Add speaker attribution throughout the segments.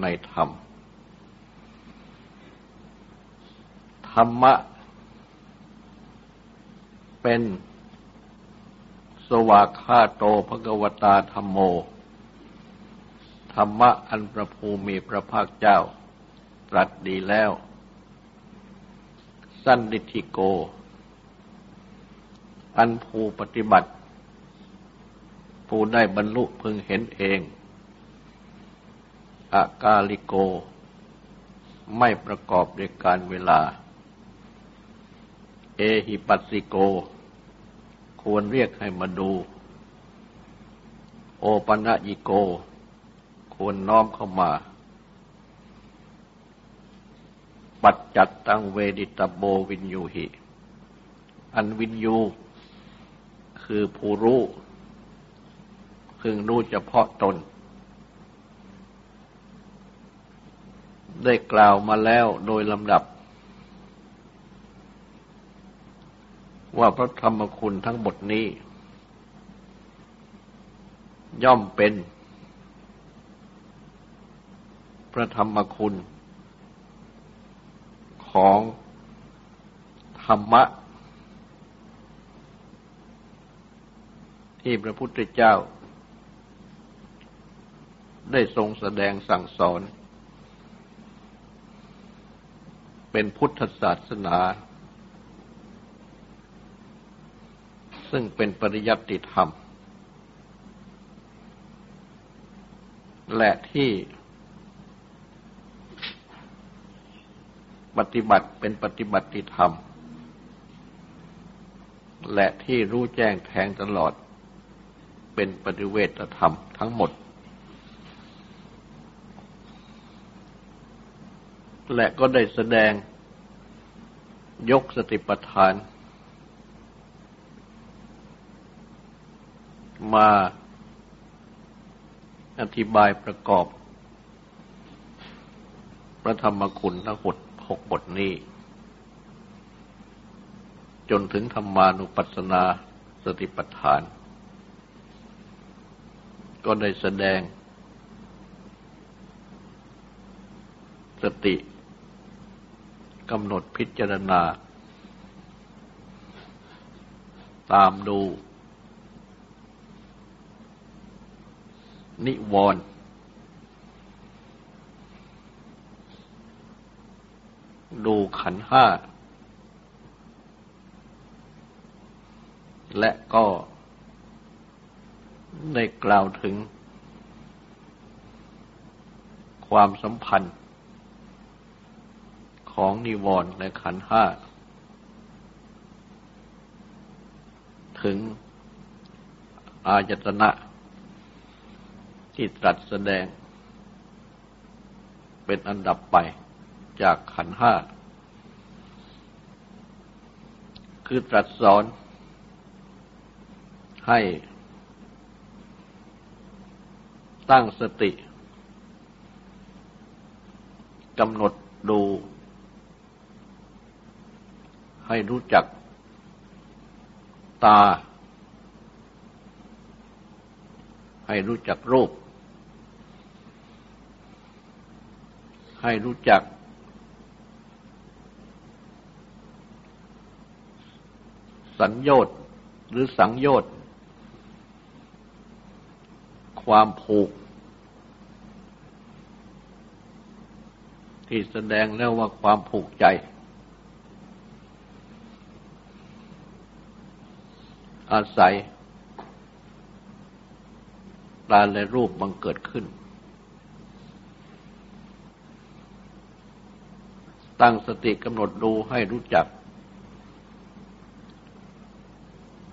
Speaker 1: ในธรรม ธรรมะ เป็นสวากขาโตภกวตาธรรมโม ธรรมะอันประภูมิพระภาคเจ้า ตรัสดีแล้ว สั้นดิธิโก อันภูปฏิบัติ ผู้ได้บรรลุพึงเห็นเอง อากาลิโก ไม่ประกอบด้วยการเวลา เอหิปัสสิโก ควรเรียกให้มาดู โอปัญญิโก ควรน้อมเข้ามา ปัจจัตตังเวดิตโบวินยูหิ อันวินยู คือผู้รู้พึงรู้เฉพาะตน ได้กล่าวมาแล้วโดยลำดับ ว่าพระธรรมคุณทั้งหมดนี้ ย่อมเป็น พระธรรมคุณ ของธรรมะ ที่พระพุทธเจ้า ได้ทรงแสดงสั่งสอน เป็นพุทธศาสนา ซึ่งเป็นปริยัติธรรม และที่ปฏิบัติเป็นปฏิบัติธรรม และที่รู้แจ้งแทงตลอดเป็นปฏิเวทธรรมทั้งหมด และก็ได้แสดงยกสติปัฏฐาน มาอธิบายประกอบพระธรรมคุณทั้งหดหกบทนี้ จนถึงธรรมานุปัสสนาสติปัฏฐาน ก็ได้แสดงสติ กำหนดพิจารณา ตามดู นิวรณ์ดูขันห้า และก็ได้กล่าวถึงความสัมพันธ์ ของนิวรณ์ในขันห้า ถึงอายตนะที่ตรัสแสดง เป็นอันดับไปจากขันห้า คือตรัสสอนให้ตั้งสติกำหนดดู ให้รู้จักตา ให้รู้จักรูป ให้รู้จัก สัญญต์หรือสังโยชน์ ความผูก ที่แสดงแล้วว่าความผูกใจ อาศัยตาและรูปบังเกิดขึ้น ตั้งสติกำหนดดูให้รู้จัก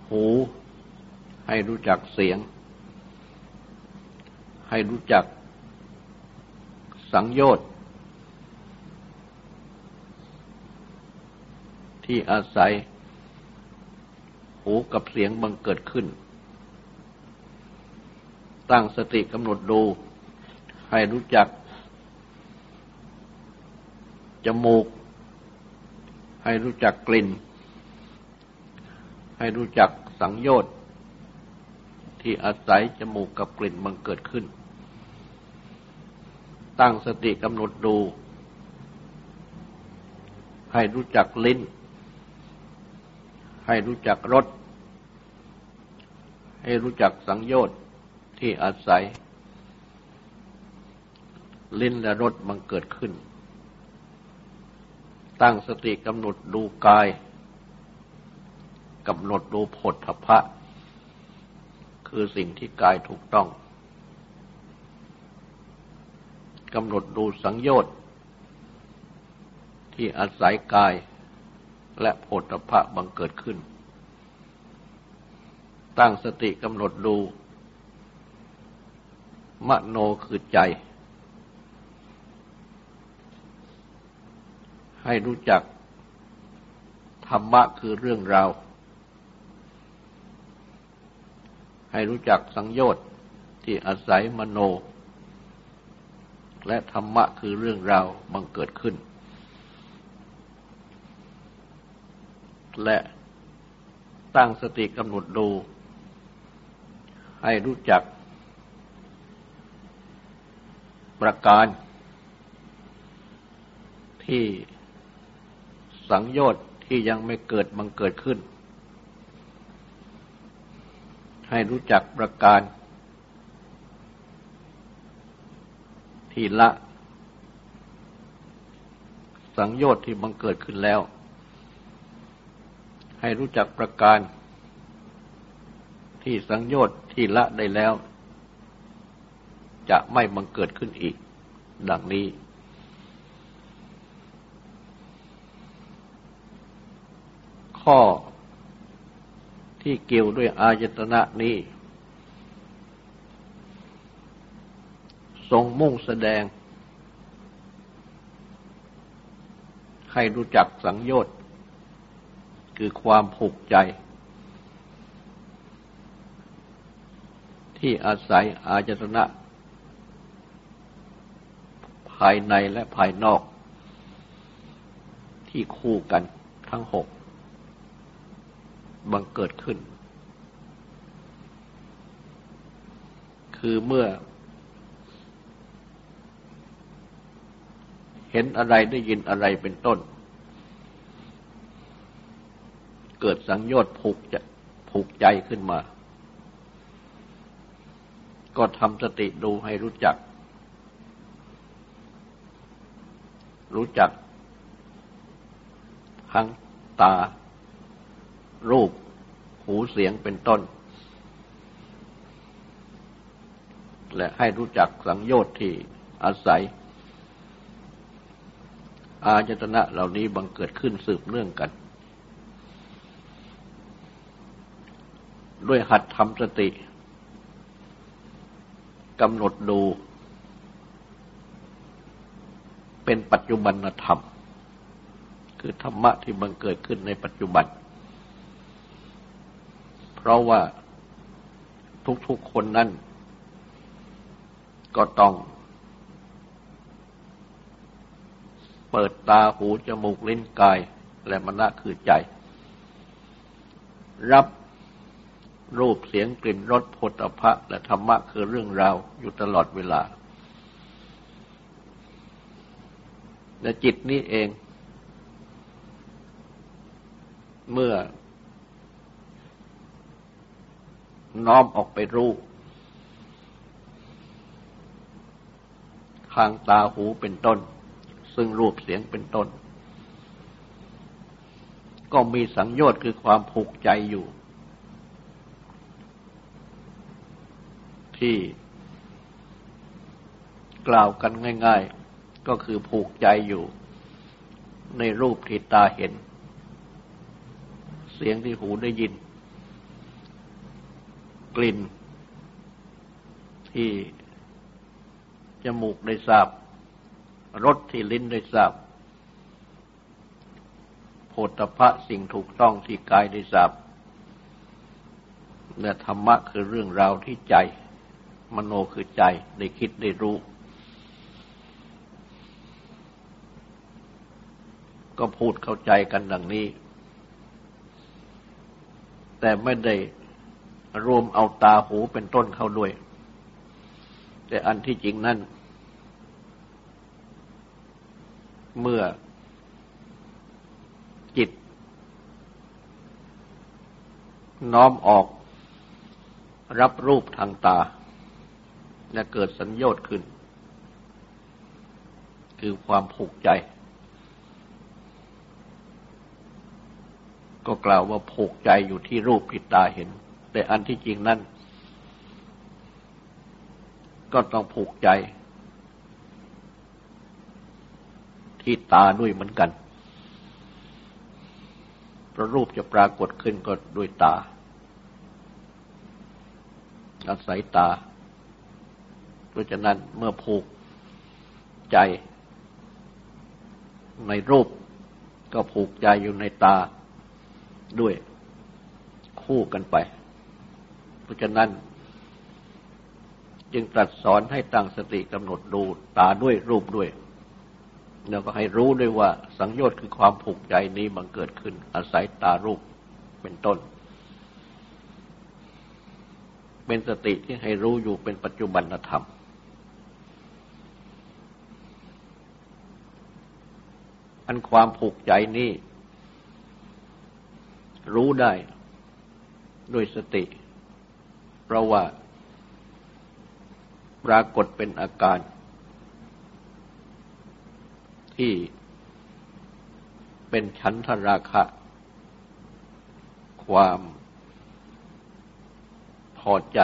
Speaker 1: หูให้รู้จักเสียง ให้รู้จัก สังโยชน์ที่อาศัย หูกับเสียงบังเกิดขึ้น ตั้งสติกำหนดดู ให้รู้จัก จมูก ให้รู้จักกลิ่น ให้รู้จักสังโยชน์ที่อาศัยจมูกกับกลิ่นมันเกิดขึ้น ตั้งสติกำหนดดู ให้รู้จักลิ้น ให้รู้จักรสให้รู้จักสังโยชน์ที่อาศัย ลิ้นและรสมันเกิดขึ้น ตั้งสติกำหนดดูกายกำหนดดูผลทพะ คือสิ่งที่กายถูกต้องกำหนดดูสังโยชน์ที่อาศัยกาย และผลทพะบังเกิดขึ้น ตั้งสติกำหนดดู มโนคือใจ ให้รู้จัก ธรรมะคือเรื่องราว ให้รู้จักสังโยชน์ที่อาศัยมโน และธรรมะคือเรื่องราวบังเกิดขึ้น และตั้งสติกำหนดดู ให้รู้จัก ประการ ที่สังโยชน์ที่ยังไม่เกิดบังเกิดขึ้น ให้รู้จักประการ ที่ละ สังโยชน์ที่บังเกิดขึ้นแล้ว ให้รู้จักประการ ที่สังโยชน์ที่ละได้แล้ว จะไม่บังเกิดขึ้นอีก ดังนี้ ข้อที่เกี่ยวด้วยอายตนะนี้ ทรงมุ่งแสดง ให้รู้จักสังโยชน์ คือความผูกใจ ที่อาศัยอายตนะ ภายในและภายนอก ที่คู่กันทั้งหก บังเกิดขึ้น คือเมื่อ เห็นอะไรได้ยินอะไรเป็นต้น เกิดสังโยชน์ผูกจะผูกใจขึ้นมา ก็ทำสติดูให้รู้จัก รู้จัก ทั้งตา รูป หูเสียงเป็นต้น และให้รู้จักสังโยชน์ที่อาศัย อาจตนะเหล่านี้บังเกิดขึ้นสืบเนื่องกัน ด้วยหัดทำสติกำหนดดู เป็นปัจจุบันธรรม คือธรรมะที่บังเกิดขึ้นในปัจจุบัน เพราะว่าทุกๆคนนั้น ก็ต้อง เปิดตาหูจมูกลิ้นกายและมณะคือใจ รับ รูปเสียงกลิ่นรสผลพะและธรรมะคือเรื่องราวอยู่ตลอดเวลา และจิตนี้เอง เมื่อ น้อมออกไปรู้ทางตาหูเป็นต้น ซึ่งรูปเสียงเป็นต้น ก็มีสังโยชน์คือความผูกใจอยู่ ที่กล่าวกันง่าย ๆ ก็คือผูกใจอยู่ ในรูปที่ตาเห็น เสียงที่หูได้ยิน กลิ่น ที่จมูกได้ทราบรสที่ลิ้นได้ทราบโพธพะสิ่งถูกต้องที่กายได้ทราบและธรรมะคือเรื่องราวที่ใจ มโนคือใจได้คิดได้รู้ ก็พูดเข้าใจกันดังนี้ แต่ไม่ได้รวมเอาตาหูเป็นต้นเข้าด้วย แต่อันที่จริงนั่น เมื่อจิต น้อมออกรับรูปทางตา จะเกิดสัญญต์ขึ้น คือความผูกใจ ก็กล่าวว่าผูกใจอยู่ที่รูปผิดตาเห็น แต่อันที่จริงนั่นก็ต้องผูกใจ ที่ตาด้วยเหมือนกันเพราะรูปจะปรากฏขึ้นก็ด้วยตาอาศัยตา เพราะฉะนั้นเมื่อผูกใจในรูปก็ผูกใจอยู่ในตาด้วยคู่กันไป เพราะฉะนั้น จึงตรัสสอนให้ตั้งสติกำหนดดูตาด้วยรูปด้วย แล้วก็ให้รู้ด้วยว่า สังโยชน์คือความผูกใจนี้บังเกิดขึ้น อาศัยตารูปเป็นต้น เป็นสติที่ให้รู้อยู่เป็นปัจจุบันธรรม อันความผูกใจนี้ รู้ได้ด้วยสติ เพราะว่า ปรากฏเป็นอาการ ที่เป็นชั้นทราคะ ความพอใจ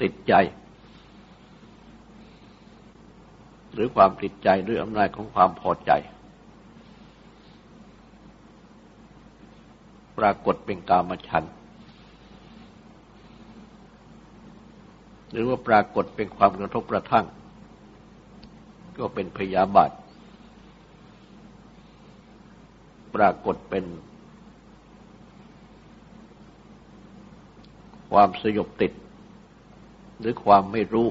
Speaker 1: ติดใจ หรือความติดใจด้วยอำนาจของความพอใจ ปรากฏเป็นกามฉัน หรือว่าปรากฏเป็นความกระทบกระทั่ง ก็เป็นพยาบาท ปรากฏเป็นความสยบติด หรือความไม่รู้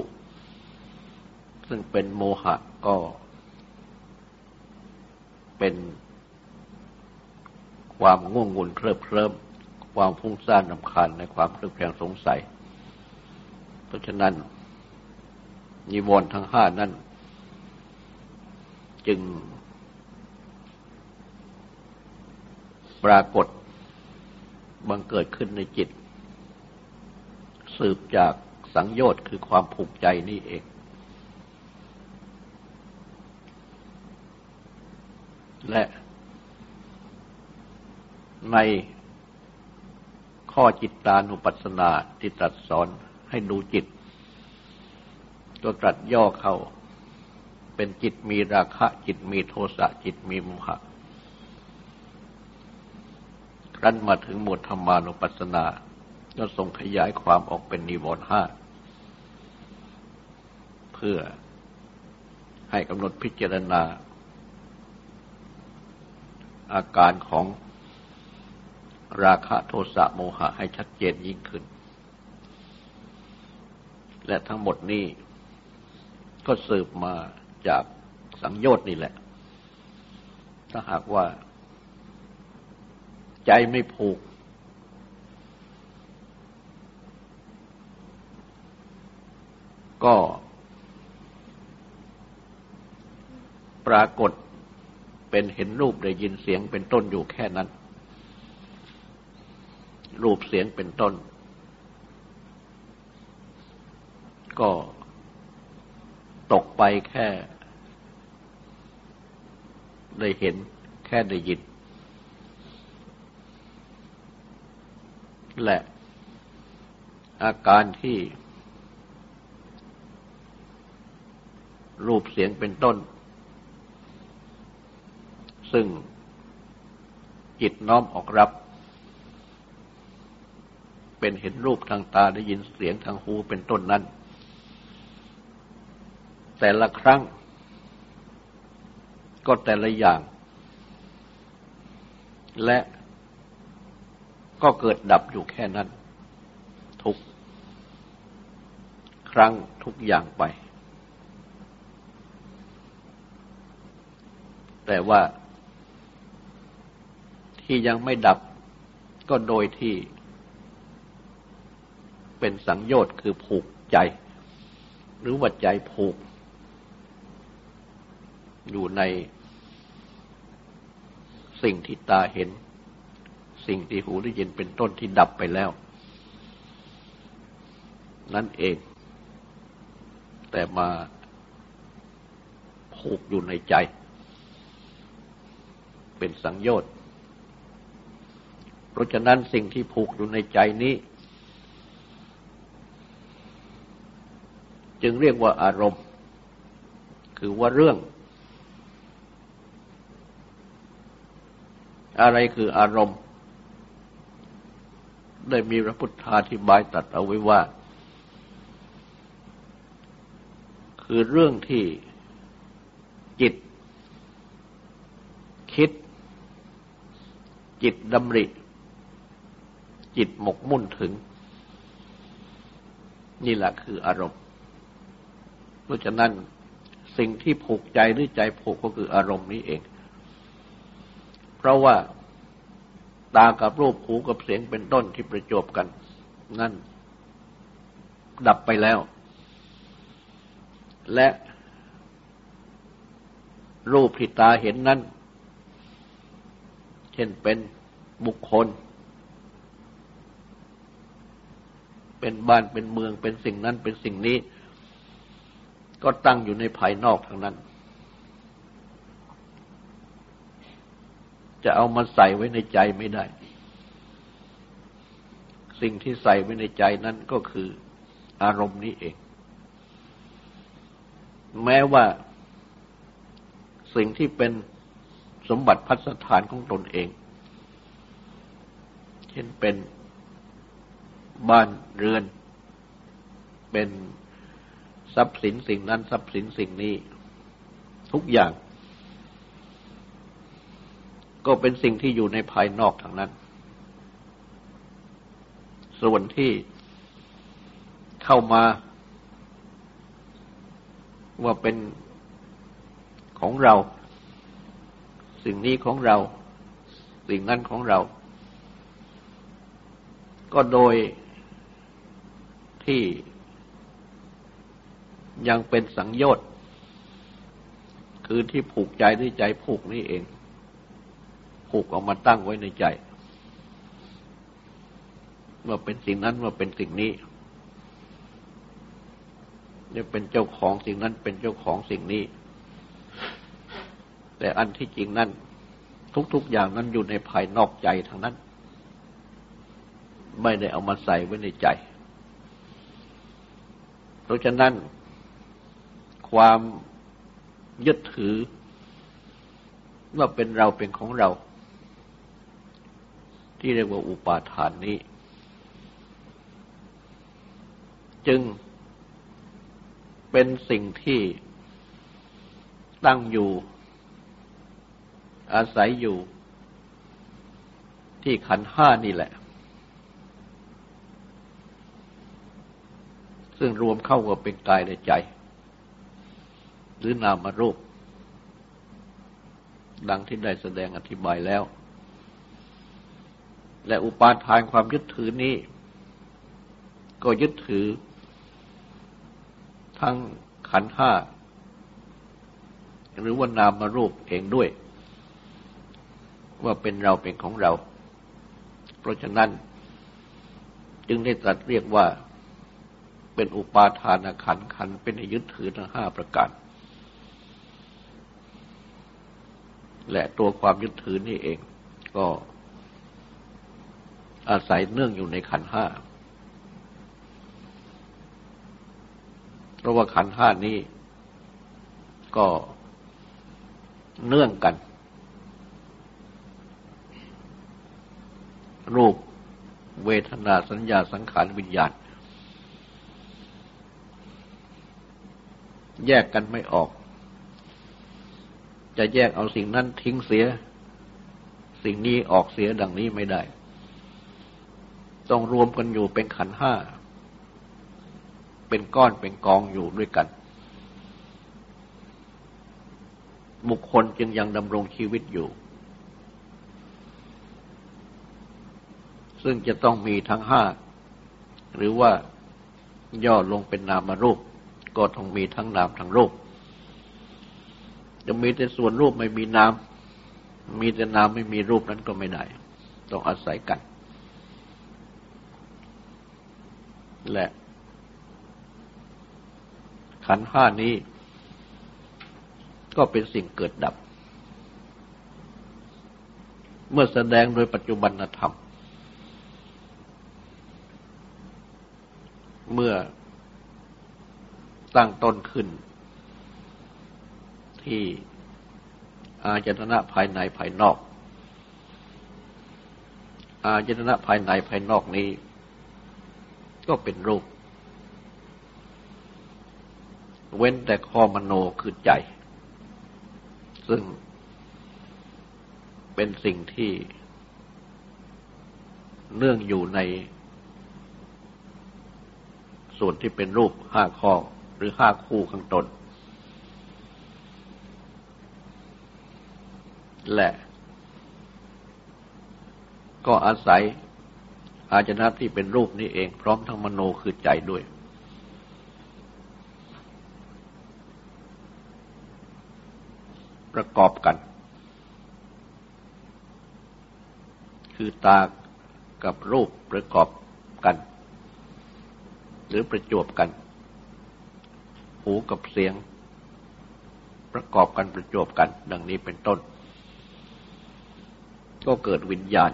Speaker 1: ซึ่งเป็นโมหะก็เป็นความง่วงงุนเคลิบเคลิ้มความฟุ้งซ่านนำคาญในความเคลือบแคลงสงสัย เพราะฉะนั้นนิวรณ์ทั้งห้านั้น จึงปรากฏบังเกิดขึ้นในจิต สืบจากสังโยชน์คือความผูกใจนี่เอง และในข้อจิตตานุปัสสนาที่ตรัสสอนให้ดูจิต ก็ตรัสย่อเข้า เป็นจิตมีราคะ จิตมีโทสะจิตมีโมหะรั้นมาถึงหมวดธรรมานุปัสสนา ก็ทรงขยายความออกเป็นนิวรณ์ห้า เพื่อให้กำหนดพิจารณา อาการของราคะโทสะโมหะให้ชัดเจนยิ่งขึ้น และทั้งหมดนี้ก็สืบมาจากสังโยชน์นี่แหละ ถ้าหากว่า ใจไม่ผูก ก็ปรากฏ เป็นเห็นรูปได้ยินเสียงเป็นต้นอยู่แค่นั้น รูปเสียงเป็นต้น ก็ตกไปแค่ ได้เห็นแค่ได้ยินและอาการที่ รูปเสียงเป็นต้น ซึ่งจิตน้อมออกรับ เป็นเห็นรูปทางตาได้ยินเสียงทางหูเป็นต้นนั้น แต่ละครั้ง ก็แต่ละอย่าง และก็เกิดดับอยู่แค่นั้น ทุกครั้งทุกอย่างไป แต่ว่า ที่ยังไม่ดับก็โดยที่ เป็นสังโยชน์คือผูกใจ หรือว่าใจผูก อยู่ในสิ่งที่ตาเห็น สิ่งที่หูได้ยินเป็นต้นที่ดับไปแล้ว นั่นเอง แต่มาผูกอยู่ในใจ เป็นสังโยชน์ เพราะฉะนั้นสิ่งที่ผูกอยู่ในใจนี้ จึงเรียกว่าอารมณ์ คือว่าเรื่อง อะไรคืออารมณ์ ได้มีพระพุทธาธิบายตัดเอาไว้ว่า คือเรื่องที่จิต คิด จิตดำริ จิตหมกมุ่นถึง นี่แหละคืออารมณ์ เพราะฉะนั้นสิ่งที่ผูกใจหรือใจผูกก็คืออารมณ์นี้เอง เพราะว่าตากับรูปหูกับเสียงเป็นต้นที่ประจบกัน นั่น ดับไปแล้ว และรูปที่ตาเห็นนั้น เช่นเป็นบุคคล เป็นบ้านเป็นเมืองเป็นสิ่งนั้นเป็นสิ่งนี้ ก็ตั้งอยู่ในภายนอกทางนั้น จะเอามาใส่ไว้ในใจไม่ได้ สิ่งที่ใส่ไว้ในใจนั้นก็คืออารมณ์นี้เอง แม้ว่าสิ่งที่เป็นสมบัติพัสถานของตนเอง เช่นเป็น บ้านเรือน เป็นทรัพย์สินสิ่งนั้นทรัพย์สินสิ่งนี้ ทุกอย่าง ก็เป็นสิ่งที่อยู่ในภายนอกทางนั้น ส่วนที่เข้ามาว่าเป็นของเรา สิ่งนี้ของเรา สิ่งนั้นของเรา ก็โดย ที่ยังเป็นสังโยชน์ คือที่ผูกใจด้วยใจผูกนี่เอง ผูกออกมาตั้งไว้ในใจว่าเป็นสิ่งนั้นว่าเป็นสิ่งนี้เนี่ยเป็นเจ้าของสิ่งนั้นเป็นเจ้าของสิ่งนี้ แต่อันที่จริงนั้น ทุก ๆ อย่างนั้นอยู่ในภายนอกใจทางนั้น ไม่ได้เอามาใส่ไว้ในใจ ราะฉะนั้น ความยึดถือว่าเป็นเราเป็นของเรา ที่เรียกว่าอุปาทานนี้ จึงเป็นสิ่งที่ตั้งอยู่ อาศัยอยู่ ที่ขันห้านี่แหละ ซึ่งรวมเข้ากับเป็นกายและใจ หรือนามารูป ดังที่ได้แสดงอธิบายแล้ว และอุปาทานความยึดถือนี้ ก็ยึดถือ ทั้งขันห้า หรือว่านามมารูปเองด้วย ว่าเป็นเราเป็นของเรา เพราะฉะนั้นจึงได้ตรัสเรียกว่า เป็นอุปาทานขันขันเป็นยึดถือทั้งห้าประการ และตัวความยึดถือนี่เอง ก็อาศัยเนื่องอยู่ในขันห้า เพราะว่าขันห้านี้ก็เนื่องกัน รูปเวทนาสัญญาสังขารวิญญาณ แยกกันไม่ออก จะแยกเอาสิ่งนั้นทิ้งเสีย สิ่งนี้ออกเสียดังนี้ไม่ได้ ต้องรวมกันอยู่เป็นขันห้า เป็นก้อนเป็นกองอยู่ด้วยกัน บุคคลจึงยังดำรงชีวิตอยู่ ซึ่งจะต้องมีทั้งห้า หรือว่าย่อลงเป็นนามรูป ก็ต้องมีทั้งนามทั้งรูป จะมีแต่ส่วนรูปไม่มีนาม มีแต่นามไม่มีรูปนั้นก็ไม่ได้ ต้องอาศัยกัน และขันห้านี้ ก็เป็นสิ่งเกิดดับ เมื่อแสดงโดยปัจจุบันธรรม เมื่อ ตั้งต้นขึ้น ที่อาจตนะภายในภายนอก อาจตนะภายในภายนอกนี้ ก็เป็นรูป เว้นแต่ข้อมโนคือใจ ซึ่งเป็นสิ่งที่เนื่องอยู่ในส่วนที่เป็นรูปห้าข้อ รือห้าคู่ข้างต้นและก็อาศัยอาจนะที่เป็นรูปนี้เองพร้อมทั้งมโนคือใจด้วย ประกอบกัน คือตากับรูปประกอบกัน หรือประจวบกัน หูกับเสียง ประกอบกันประจบกัน ดังนี้เป็นต้น ก็เกิดวิญญาณ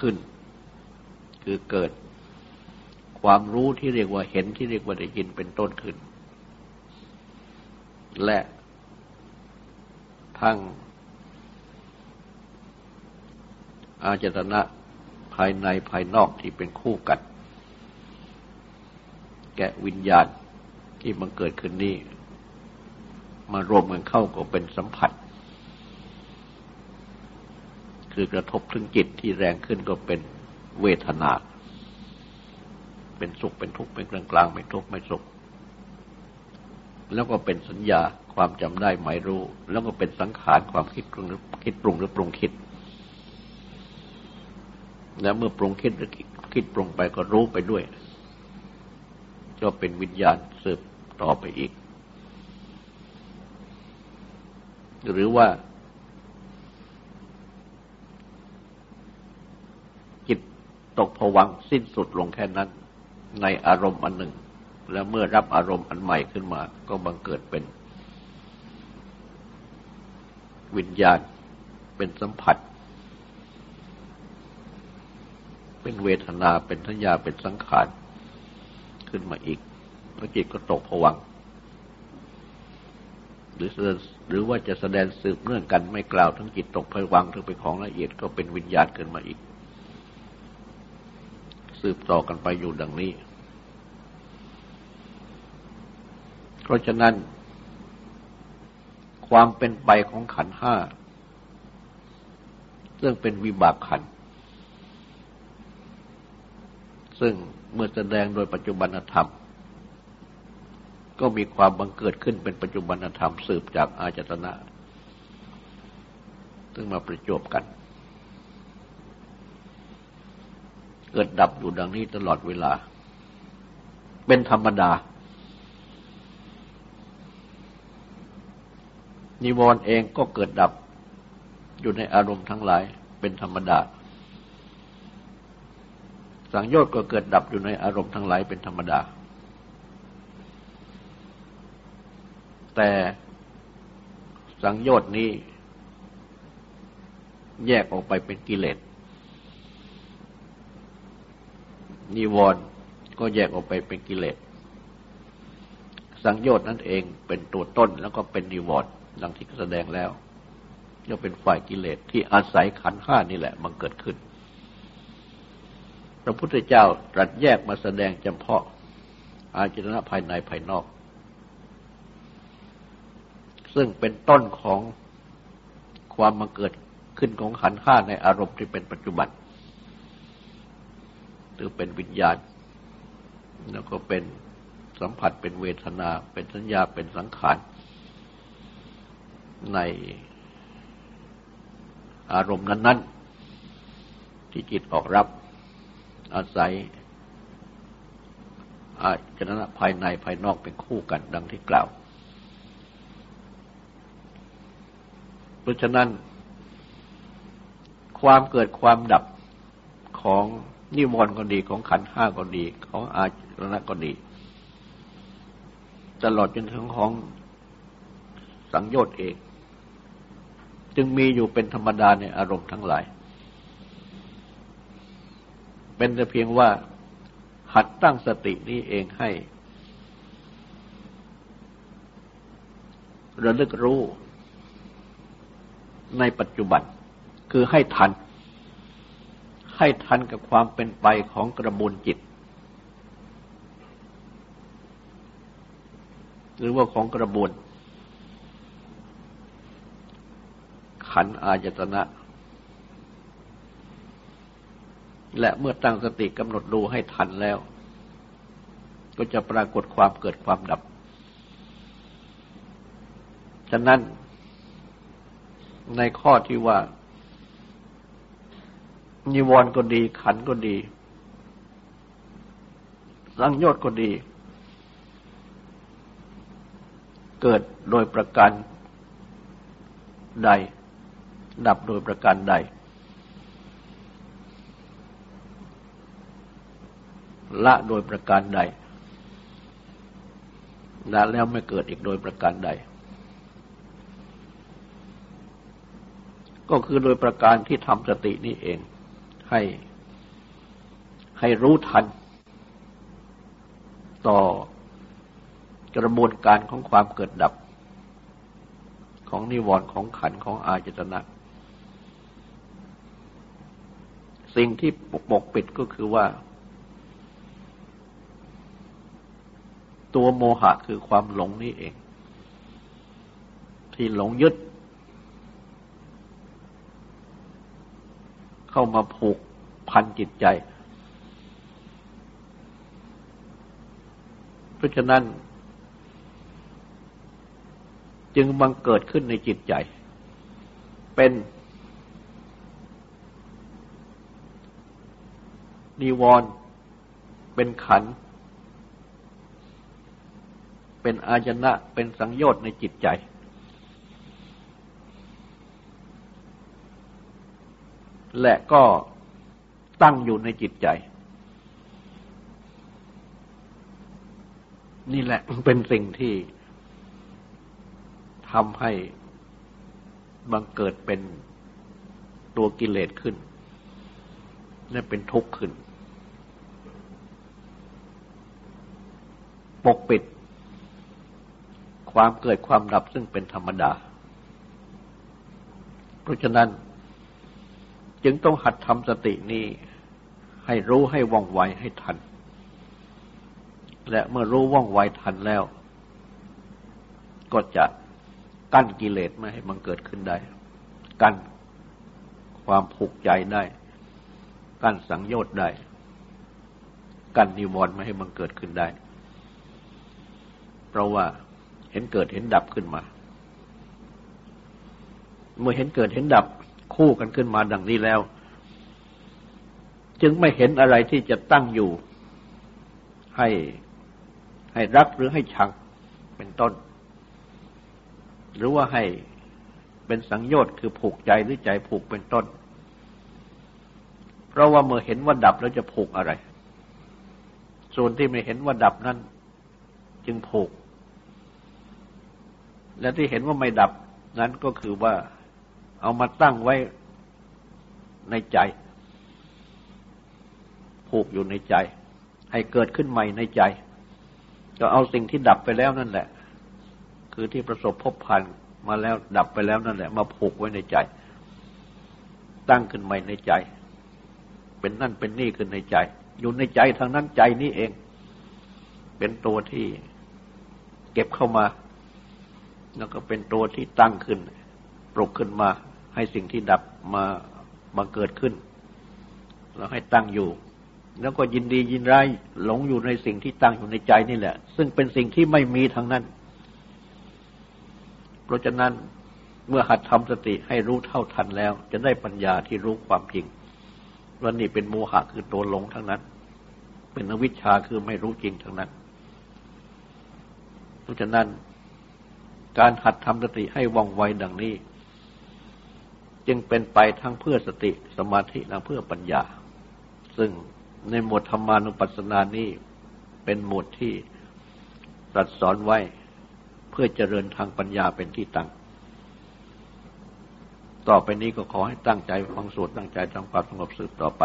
Speaker 1: ขึ้น คือเกิด ความรู้ที่เรียกว่าเห็นที่เรียกว่าได้ยินเป็นต้นขึ้น และทั้งอาจตนะภายในภายนอกที่เป็นคู่กัน แกะวิญญาณที่มันเกิดขึ้นนี้มารวมกันเข้าก็เป็นสัมผัส คือกระทบถึงจิตที่แรงขึ้นก็เป็นเวทนา เป็นสุขเป็นทุกข์เป็นกลางกลางไม่ทุกข์ไม่สุข แล้วก็เป็นสัญญาความจำได้หมายรู้ แล้วก็เป็นสังขารความคิดปรุงคิดปรุงหรือปรุงคิด แล้วเมื่อปรุงคิดหรือคิดปรุงไปก็รู้ไปด้วย ก็เป็นวิญญาณสืบต่อไปอีก หรือว่า จิตตกผวังสิ้นสุดลงแค่นั้น ในอารมณ์อันหนึ่ง แล้วเมื่อรับอารมณ์อันใหม่ขึ้นมา ก็บังเกิดเป็น วิญญาณเป็นสัมผัส เป็นเวทนาเป็นทัญญาเป็นสังขาร ขึ้นมาอีกแล้วจิตก็ตกผวัง หรือหรือว่าจะแสดงสืบเนื่องกันไม่กล่าวทั้งจิตตกผวังถึงเป็นของละเอียดก็เป็นวิญญาณขึ้นมาอีก สืบต่อกันไปอยู่ดังนี้ เพราะฉะนั้น ความเป็นไปของขันห้าซึ่งเป็นวิบากขัน ซึ่ง เมื่อแสดงโดยปัจจุบันธรรม ก็มีความบังเกิดขึ้นเป็นปัจจุบันธรรมสืบจากอาจตนะ ซึ่งมาประจบกัน เกิดดับอยู่ดังนี้ตลอดเวลา เป็นธรรมดา นิวรณ์เองก็เกิดดับอยู่ในอารมณ์ทั้งหลายเป็นธรรมดา สังโยชน์ก็เกิดดับอยู่ในอารมณ์ทั้งหลายเป็นธรรมดา แต่สังโยชน์นี้แยกออกไปเป็นกิเลส นิวรณ์ก็แยกออกไปเป็นกิเลส สังโยชน์นั่นเองเป็นตัวต้นแล้วก็เป็นนิวรณ์ดังที่แสดงแล้วย่อเป็นฝ่ายกิเลสที่อาศัยขันห้านี่แหละ มันเกิดขึ้น พระพุทธเจ้าตรัสแยกมาแสดงจำเพาะ อาจนะภายในภายนอก ซึ่งเป็นต้นของความมาเกิดขึ้นของขันห้าในอารมณ์ที่เป็นปัจจุบันหรือเป็นวิญญาณ แล้วก็เป็นสัมผัสเป็นเวทนา เป็นสัญญาเป็นสังขาร ในอารมณ์นั้น ๆ ที่จิตออกรับ อาศัยอาจนะภายในภายนอกเป็นคู่กันดังที่กล่าว เพราะฉะนั้น ความเกิดความดับของนิวรณ์ก็ดีของขันห้าก็ดี ของอาจนะก็ดี ตลอดจนถึงของสังโยชน์เอง จึงมีอยู่เป็นธรรมดาในอารมณ์ทั้งหลาย เป็นแต่เพียงว่าหัดตั้งสตินี้เองให้ ระลึกรู้ ในปัจจุบัน คือให้ทัน ให้ทันกับความเป็นไปของกระบวนจิต หรือว่าของกระบวน ขันอายตนะ และเมื่อตั้งสติกำหนดดูให้ทันแล้ว ก็จะปรากฏความเกิดความดับ ฉะนั้นในข้อที่ว่า นิวรณ์ก็ดี ขันก็ดี สังโยชน์ก็ดี เกิดโดยประการใด ดับโดยประการใด ละโดยประการใดละแล้วไม่เกิดอีกโดยประการใด ก็คือโดยประการที่ทำสตินี่เอง ให้ให้รู้ทัน ต่อกระบวนการของความเกิดดับ ของนิวรณ์ของขันของอาจตนะ สิ่งที่ปกปิดก็คือว่า ตัวโมหะคือความหลงนี่เอง ที่หลงยึด เข้ามาผูกพันจิตใจ เพราะฉะนั้น จึงบังเกิดขึ้นในจิตใจ เป็นนิวรณ์เป็นขันธ เป็นอาจนะเป็นสังโยชน์ในจิตใจ และก็ตั้งอยู่ในจิตใจ นี่แหละเป็นสิ่งที่ทำให้บังเกิดเป็นตัวกิเลสขึ้น และเป็นทุกข์ขึ้น ปกปิด ความเกิดความดับซึ่งเป็นธรรมดา เพราะฉะนั้น จึงต้องหัดทำสตินี้ ให้รู้ให้ว่องไวให้ทัน และเมื่อรู้ว่องไวทันแล้ว ก็จะกั้นกิเลสไม่ให้มันเกิดขึ้นได้ กั้นความผูกใจได้ กั้นสังโยชน์ได้ กั้นนิวรณ์ไม่ให้มันเกิดขึ้นได้ เพราะว่า เห็นเกิดเห็นดับขึ้นมา เมื่อเห็นเกิดเห็นดับคู่กันขึ้นมาดังนี้แล้ว จึงไม่เห็นอะไรที่จะตั้งอยู่ ให้ให้รักหรือให้ชังเป็นต้น หรือว่าให้เป็นสังโยชน์คือผูกใจหรือใจผูกเป็นต้น เพราะว่าเมื่อเห็นว่าดับแล้วจะผูกอะไร ส่วนที่ไม่เห็นว่าดับนั้น จึงผูก และที่เห็นว่าไม่ดับนั้นก็คือว่าเอามาตั้งไว้ในใจ ผูกอยู่ในใจ ให้เกิดขึ้นใหม่ในใจ ก็เอาสิ่งที่ดับไปแล้วนั่นแหละ คือที่ประสบพบผ่านมาแล้วดับไปแล้วนั่นแหละ มาผูกไว้ในใจ ตั้งขึ้นใหม่ในใจ เป็นนั่นเป็นนี่ขึ้นในใจ อยู่ในใจทางนั้นใจนี้เอง เป็นตัวที่เก็บเข้ามา แล้วก็เป็นตัวที่ตั้งขึ้น ปลุกขึ้นมา ให้สิ่งที่ดับมามาเกิดขึ้น แล้วให้ตั้งอยู่ แล้วก็ยินดียินร้ายหลงอยู่ในสิ่งที่ตั้งอยู่ในใจนี่แหละ ซึ่งเป็นสิ่งที่ไม่มีทางนั้น เพราะฉะนั้นเมื่อหัดทำสติให้รู้เท่าทันแล้ว จะได้ปัญญาที่รู้ความจริงว่านี่เป็นโมหะคือตัวหลงทั้งนั้น เป็นอวิชชาคือไม่รู้จริงทั้งนั้น เพราะฉะนั้น การหัดทำสติให้ว่องไวดังนี้ จึงเป็นไปทั้งเพื่อสติสมาธิและเพื่อปัญญา ซึ่งในหมวดธรรมานุปัสสนานี้เป็นหมวดที่ตรัสสอนไว้เพื่อเจริญทางปัญญาเป็นที่ตั้ง ต่อไปนี้ก็ขอให้ตั้งใจฟังสวดตั้งใจทำความสงบสืบต่อไป